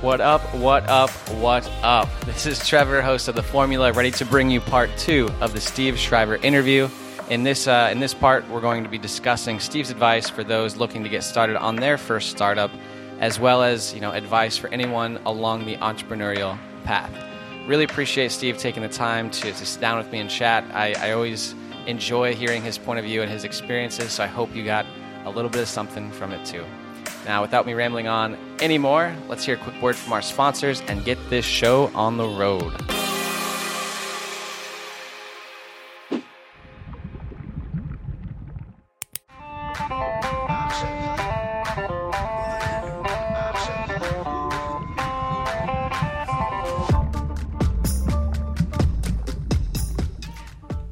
What up, what up, what up? This is Trevor, host of The Formula, ready to bring you part two of the Steve Shriver interview. In this, uh, in this part, we're going to be discussing Steve's advice for those looking to get started on their first startup, as well as you know, advice for anyone along the entrepreneurial path. Really appreciate Steve taking the time to, to sit down with me and chat. I, I always enjoy hearing his point of view and his experiences, so I hope you got a little bit of something from it too. Now, without me rambling on anymore, let's hear a quick word from our sponsors and get this show on the road.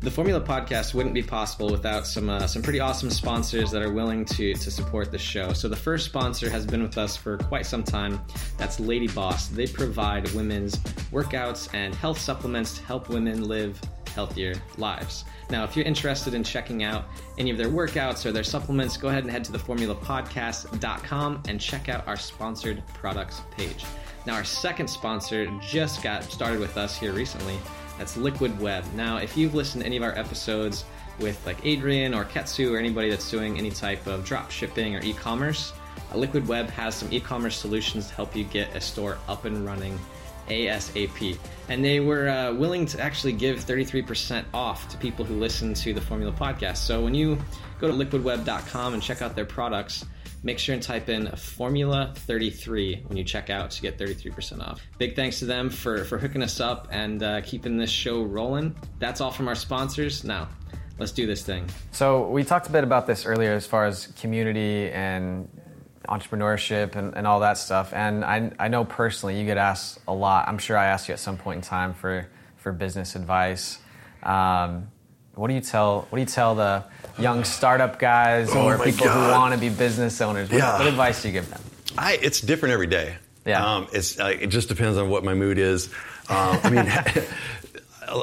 The Formula Podcast wouldn't be possible without some uh, some pretty awesome sponsors that are willing to to support the show. So the first sponsor has been with us for quite some time. That's Lady Boss. They provide women's workouts and health supplements to help women live healthier lives. Now, if you're interested in checking out any of their workouts or their supplements, go ahead and head to the theformulapodcast.com and check out our sponsored products page. Now, our second sponsor just got started with us here recently. That's Liquid Web. Now, if you've listened to any of our episodes with like Adrian or Ketsu or anybody that's doing any type of drop shipping or e-commerce, uh, Liquid Web has some e-commerce solutions to help you get a store up and running ASAP. And they were uh, willing to actually give 33% off to people who listen to the Formula Podcast. So when you go to liquidweb.com and check out their products, make sure and type in Formula 33 when you check out to get 33% off. Big thanks to them for, for hooking us up and uh, keeping this show rolling. That's all from our sponsors. Now, let's do this thing. So we talked a bit about this earlier as far as community and entrepreneurship and, and all that stuff. And I, I know personally you get asked a lot. I'm sure I asked you at some point in time for, for business advice. Um, what do you tell What do you tell the young startup guys Oh or people God. who want to be business owners? What, Yeah. what advice do you give them? I, it's different every day. Yeah. Um, it's uh, it just depends on what my mood is. Um, I mean, a,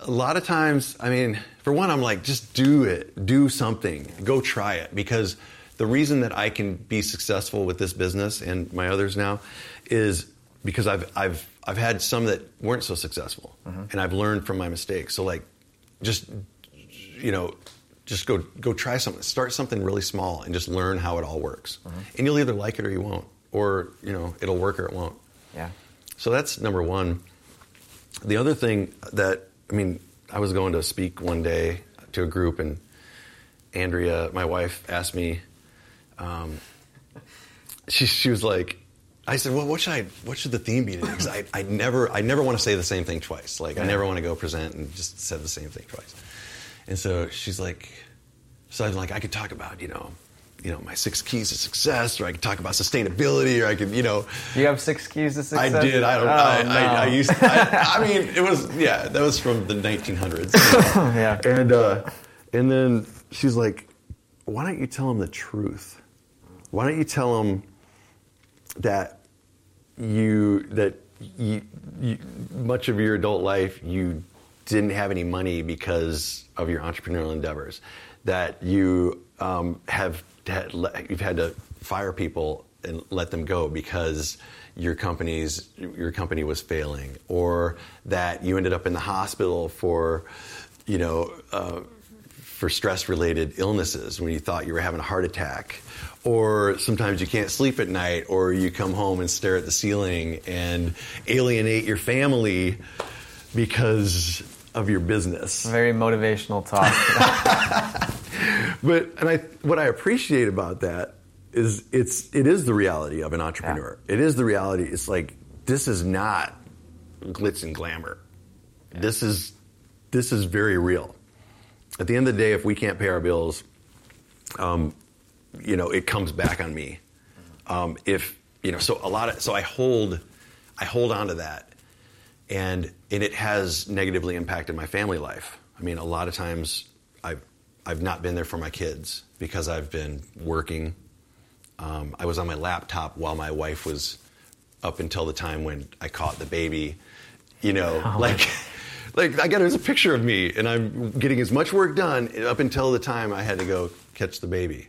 a lot of times, I mean, for one, I'm like, just do it, do something, go try it, because the reason that I can be successful with this business and my others now is because I've I've I've had some that weren't so successful, and I've learned from my mistakes. So like, just you know, just go go try something. Start something really small and just learn how it all works. And you'll either like it or you won't, or you know, it'll work or it won't. Yeah. So that's number one. The other thing that I mean, I was going to speak one day to a group, and Andrea, my wife, asked me. Um, she she was like, I said, well, what should I what should the theme be today? Because I, I never I never want to say the same thing twice. Like I never want to go present and just said the same thing twice. And so she's like, so I'm like, I could talk about you know. You know my six keys to success, or I could talk about sustainability, or I could, you know, you have six keys to success? I did. I don't. Oh, I, no. I, I used. I, I mean, it was. Yeah, that was from the 1900s. yeah. and uh, and then she's like, "Why don't you tell him the truth? Why don't you tell him that you that you, you much of your adult life you didn't have any money because of your entrepreneurial endeavors, that you um, have had, you've had to fire people and let them go because your company's your company was failing, or that you ended up in the hospital for, you know. Uh, for stress related illnesses when you thought you were having a heart attack. Or sometimes you can't sleep at night, or you come home and stare at the ceiling and alienate your family because of your business. Very motivational talk. But and I what I appreciate about that is it's it is the reality of an entrepreneur. It is the reality. It's like this is not glitz and glamour. This is this is very real. At the end of the day, if we can't pay our bills, um, you know, it comes back on me. Um, if you know, so a lot of so I hold I hold on to that, and and it has negatively impacted my family life. I mean, a lot of times I've I've not been there for my kids because I've been working. Um, I was on my laptop while my wife was up until the time when I caught the baby. You know, like. Like I got there's a picture of me, and I'm getting as much work done up until the time I had to go catch the baby.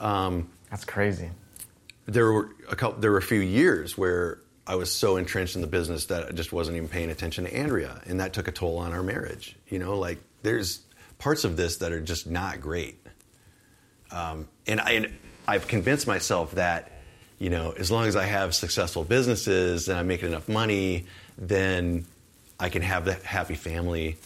Um, That's crazy. there were a couple, there were a few years where I was so entrenched in the business that I just wasn't even paying attention to Andrea, and that took a toll on our marriage. You know, like there's parts of this that are just not great. Um, and, I, and I've convinced myself that, you know, as long as I have successful businesses and I'm making enough money, then I can have the happy family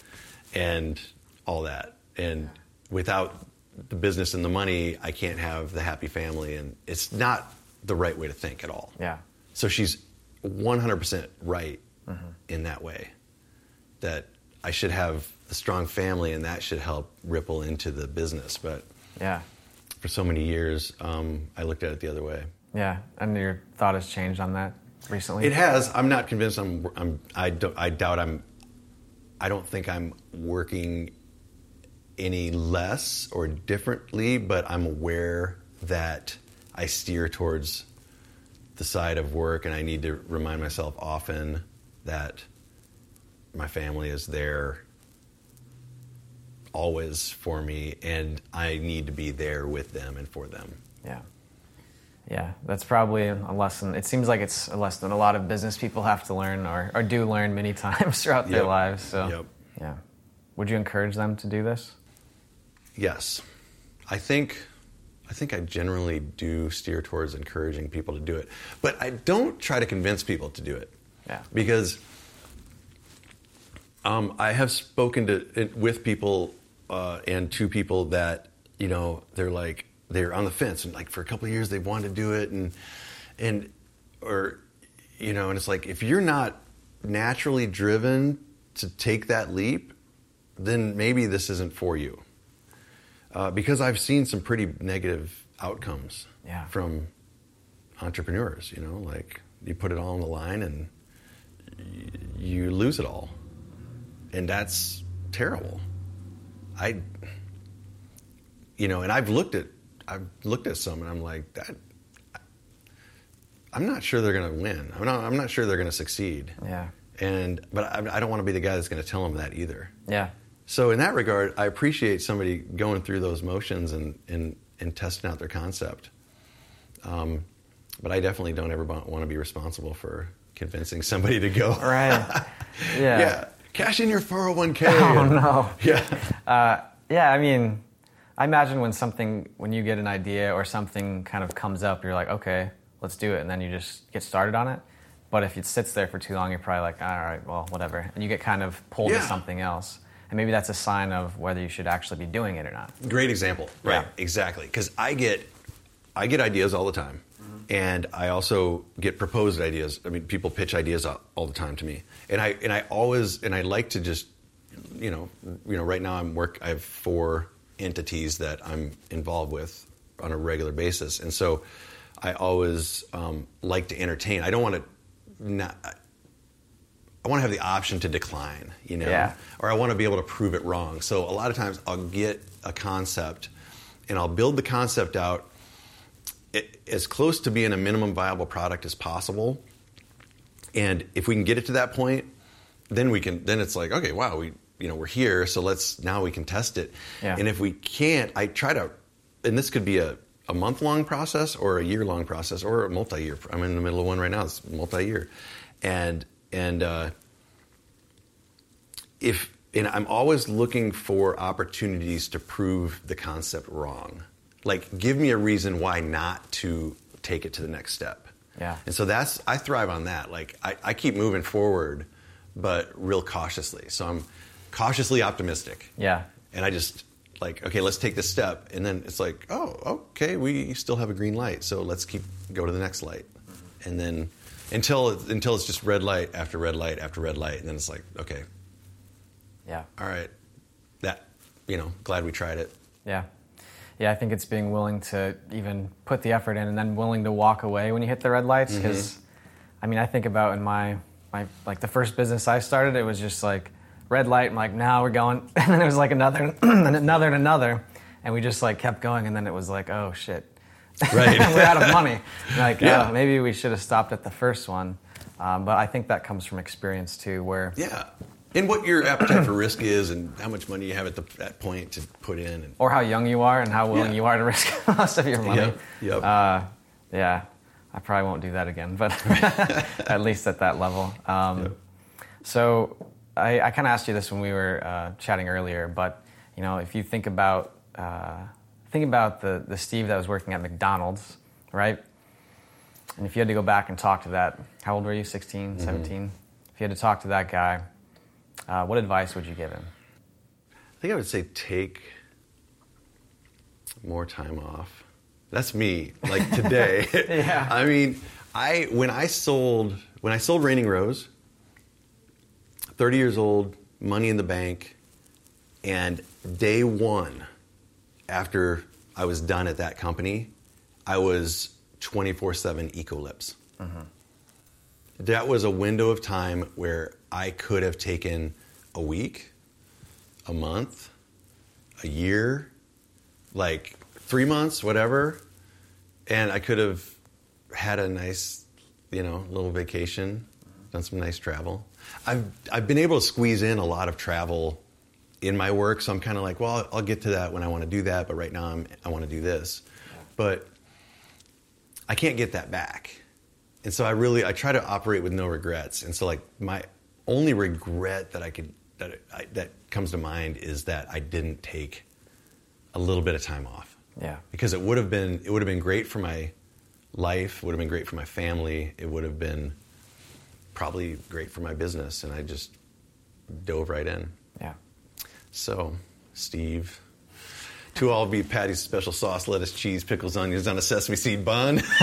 and all that. And without the business and the money, I can't have the happy family. And it's not the right way to think at all. Yeah. So she's 100% right in that way. That I should have a strong family and that should help ripple into the business. But Yeah. for so many years, um, I looked at it the other way. Yeah. And your thought has changed on that recently? It has. I'm not convinced. I'm. I'm. I, don't, I doubt. I'm. I don't think I'm working any less or differently, but I'm aware that I steer towards the side of work, and I need to remind myself often that my family is there always for me, and I need to be there with them and for them. Yeah. Yeah, that's probably a lesson. It seems like it's a lesson a lot of business people have to learn or, or do learn many times throughout their lives. So, Yep. yeah. Would you encourage them to do this? Yes, I think I think I generally do steer towards encouraging people to do it, but I don't try to convince people to do it. Yeah. because um, I have spoken to with people uh, and to people that you know they're like they're on the fence and like for a couple of years they've wanted to do it and and or you know and it's like if you're not naturally driven to take that leap, then maybe this isn't for you uh, because I've seen some pretty negative outcomes Yeah. from entrepreneurs. You know, like you put it all on the line and y- you lose it all, and that's terrible. I, you know, and I've looked at I've looked at some, and I'm like that. I'm not sure they're going to win. I'm not. I'm not sure they're going to succeed. Yeah. And but I, I don't want to be the guy that's going to tell them that either. Yeah. So in that regard, I appreciate somebody going through those motions and and, and testing out their concept. Um, but I definitely don't ever want to be responsible for convincing somebody to go. Right. Yeah. yeah. Cash in your 401k. Oh, no. Yeah. Uh, yeah, I mean, I imagine when something, when you get an idea or something kind of comes up, you're like, okay, let's do it, and then you just get started on it. But if it sits there for too long, you're probably like, all right, well, whatever, and you get kind of pulled Yeah. to something else, and maybe that's a sign of whether you should actually be doing it or not. Great example. Right. Yeah. Exactly. Because I get I get ideas all the time, mm-hmm. and I also get proposed ideas. I mean, people pitch ideas all, all the time to me, and I and I always and I like to just you know you know right now I'm work I have four entities that I'm involved with on a regular basis, and so I always um, like to entertain. I don't want to not. I want to have the option to decline, you know, Yeah. or I want to be able to prove it wrong. So a lot of times I'll get a concept and I'll build the concept out as close to being a minimum viable product as possible. And if we can get it to that point, then we can. Then it's like, okay, wow, we you know we're here, so let's now we can test it. Yeah. And if we can't, I try to, and this could be a, a month long process or a year long process or a multi year. I'm in the middle of one right now. It's multi year, and and uh, if and I'm always looking for opportunities to prove the concept wrong. Like, give me a reason why not to take it to the next step. Yeah. And so that's I thrive on that. Like, I, I keep moving forward, but real cautiously. So I'm cautiously optimistic. Yeah. And I just like, okay, let's take this step, and then it's like, oh, okay, we still have a green light, so let's keep go to the next light, and then until until it's just red light after red light after red light, and then it's like, okay, Yeah. all right, that you know, glad we tried it. Yeah. Yeah, I think it's being willing to even put the effort in and then willing to walk away when you hit the red lights. Mm-hmm. Because, I mean, I think about in my, my, like the first business I started, it was just like red light. I'm like, now we're going. And then it was like another, and another, and another. And we just like kept going. And then it was like, oh shit. Right. we're out of money. Like, Yeah. oh, maybe we should have stopped at the first one. Um, but I think that comes from experience too, where Yeah, and what your appetite for risk is, and how much money you have at the, that point to put in, and or how young you are and how willing Yeah. you are to risk most of your money. Yep, yep. Uh, yeah. I probably won't do that again, but at least at that level. Um, Yeah. So I, I kind of asked you this when we were uh, chatting earlier, but you know, if you think about uh, think about the the Steve that was working at McDonald's, right? And if you had to go back and talk to that, how old were you? 16, 17? If you had to talk to that guy, uh, what advice would you give him? I think I would say take more time off. That's me. Like today. Yeah. I mean, I when I sold when I sold Raining Rose, 30 years old, money in the bank, and day 1 after I was done at that company, I was 24/7 Ecolips. Mm-hmm. That was a window of time where I could have taken a week, a month, a year, like three months, whatever, and I could have had a nice, you know, little vacation, done some nice travel. I've I've been able to squeeze in a lot of travel in my work, so I'm kind of like, well, I'll get to that when I want to do that, but right now I'm, I want to do this, but I can't get that back. And so I really I try to operate with no regrets. And so like my only regret that I could that I, that comes to mind is that I didn't take a little bit of time off. Yeah. Because it would have been it would have been great for my life, would have been great for my family, it would have been probably great for my business and I just dove right in. Yeah. So, Steve, two all beef patties, special sauce, lettuce, cheese, pickles, onions on a sesame seed bun.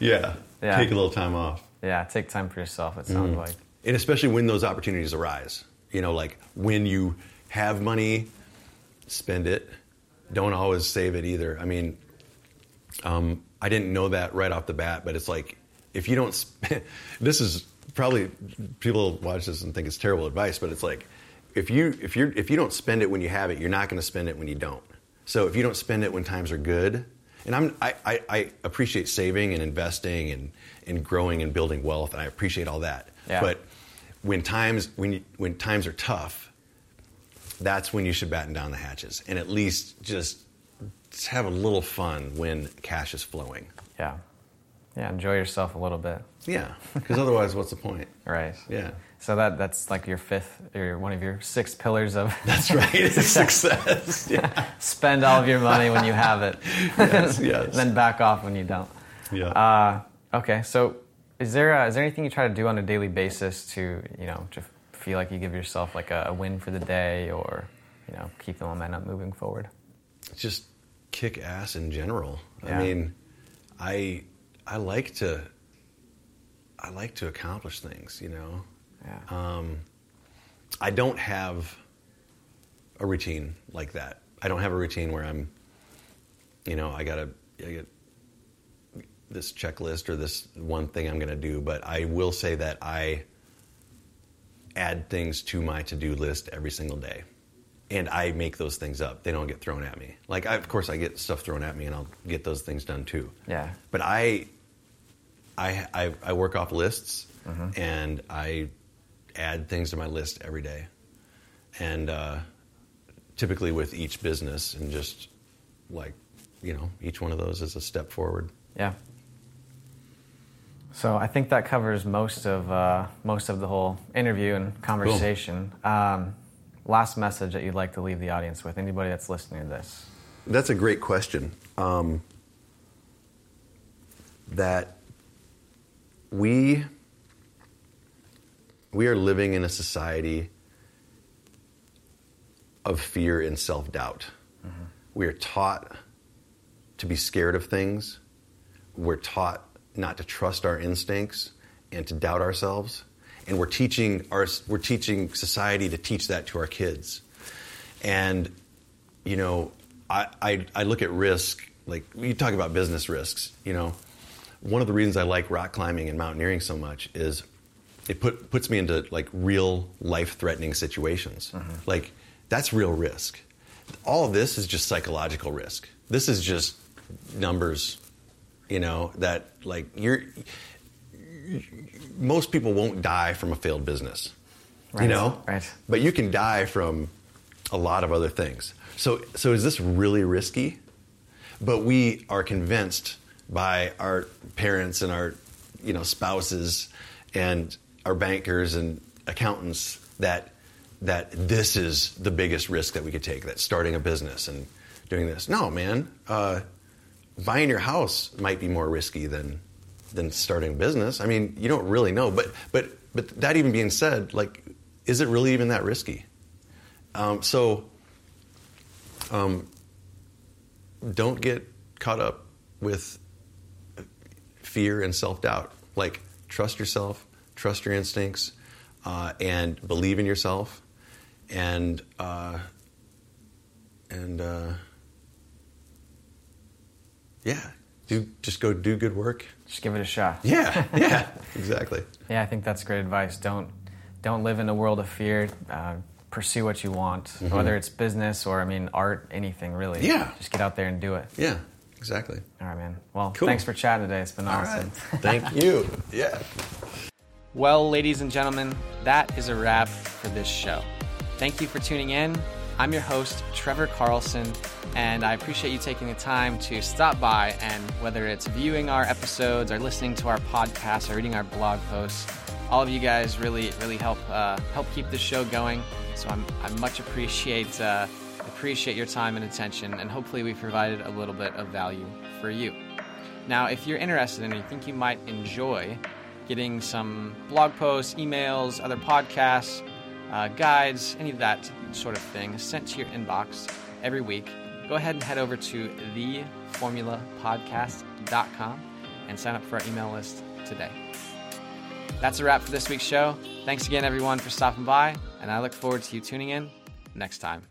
yeah. Yeah. Take a little time off. Yeah. Take time for yourself. It sounds Mm. like. And especially when those opportunities arise. You know, like when you have money, spend it. Don't always save it either. I mean, um, I didn't know that right off the bat, but it's like if you don't, sp- this is probably people watch this and think it's terrible advice, but it's like if you if you if you don't spend it when you have it, you're not going to spend it when you don't. So if you don't spend it when times are good, and I'm I, I, I appreciate saving and investing and and growing and building wealth, and I appreciate all that. Yeah. But when times when you, when times are tough, that's when you should batten down the hatches and at least just, just have a little fun when cash is flowing. Yeah. Yeah. Enjoy yourself a little bit. Yeah, because otherwise, what's the point? Right. Yeah, So that that's like your fifth or one of your six pillars of that's right. Success. Yeah, spend all of your money when you have it. Yes, yes. then back off when you don't. yeah. Uh, okay. So is there uh, is there anything you try to do on a daily basis to you know to feel like you give yourself like a, a win for the day or you know keep the momentum moving forward? Just kick ass in general. Yeah. I mean, I I like to I like to accomplish things. You know, Yeah. um, I don't have a routine like that. I don't have a routine where I'm, you know, I gotta I get this checklist or this one thing I'm gonna do. But I will say that I add things to my to-do list every single day and i make those things up. They don't get thrown at me. Like I, of course i get stuff thrown at me and i'll get those things done too. Yeah. but i i i, I work off lists and i add things to my list every day. And uh, typically with each business and just like you know each one of those is a step forward. Yeah. So I think that covers most of uh, most of the whole interview and conversation. Um, last message that you'd like to leave the audience with? Anybody that's listening to this? That's a great question. Um, that we we are living in a society of fear and self doubt. We are taught to be scared of things. We're taught not to trust our instincts and to doubt ourselves. And we're teaching our we're teaching society to teach that to our kids. And you know, I, I, I look at risk, like you talk about business risks, you know. One of the reasons I like rock climbing and mountaineering so much is it put, puts me into like real life threatening situations. Mm-hmm. Like that's real risk. All of this is just psychological risk. This is just numbers, you know, that like you're, most people won't die from a failed business, Right, you know? right. But you can die from a lot of other things. So, so is this really risky? but we are convinced by our parents and our you know spouses and our bankers and accountants that that this is the biggest risk that we could take that starting a business and doing this no man uh, buying your house might be more risky than than starting a business i mean you don't really know but but but that even being said like is it really even that risky um, so um, don't get caught up with fear and self doubt. Like, trust yourself, trust your instincts, uh, and believe in yourself, and uh, and uh, yeah, do just go do good work. Just give it a shot. Yeah, yeah, exactly. Yeah, I think that's great advice. Don't don't live in a world of fear. Uh, pursue what you want, mm-hmm. whether it's business or I mean art, anything really. Yeah. Just get out there and do it. Yeah, exactly. All right, man. Well, cool. thanks for chatting today. It's been All awesome. Right. Thank you. Yeah. Well, ladies and gentlemen, that is a wrap for this show. Thank you for tuning in. I'm your host, Trevor Carlson, and I appreciate you taking the time to stop by and whether it's viewing our episodes or listening to our podcast or reading our blog posts, all of you guys really, really help uh, help keep the show going. So I'm, I much appreciate uh, appreciate your time and attention, and hopefully we provided a little bit of value for you. Now, if you're interested and you think you might enjoy getting some blog posts, emails, other podcasts, uh, guides, any of that sort of thing sent to your inbox every week, go ahead and head over to theformulapodcast.com and sign up for our email list today. That's a wrap for this week's show. Thanks again, everyone, for stopping by, and I look forward to you tuning in next time.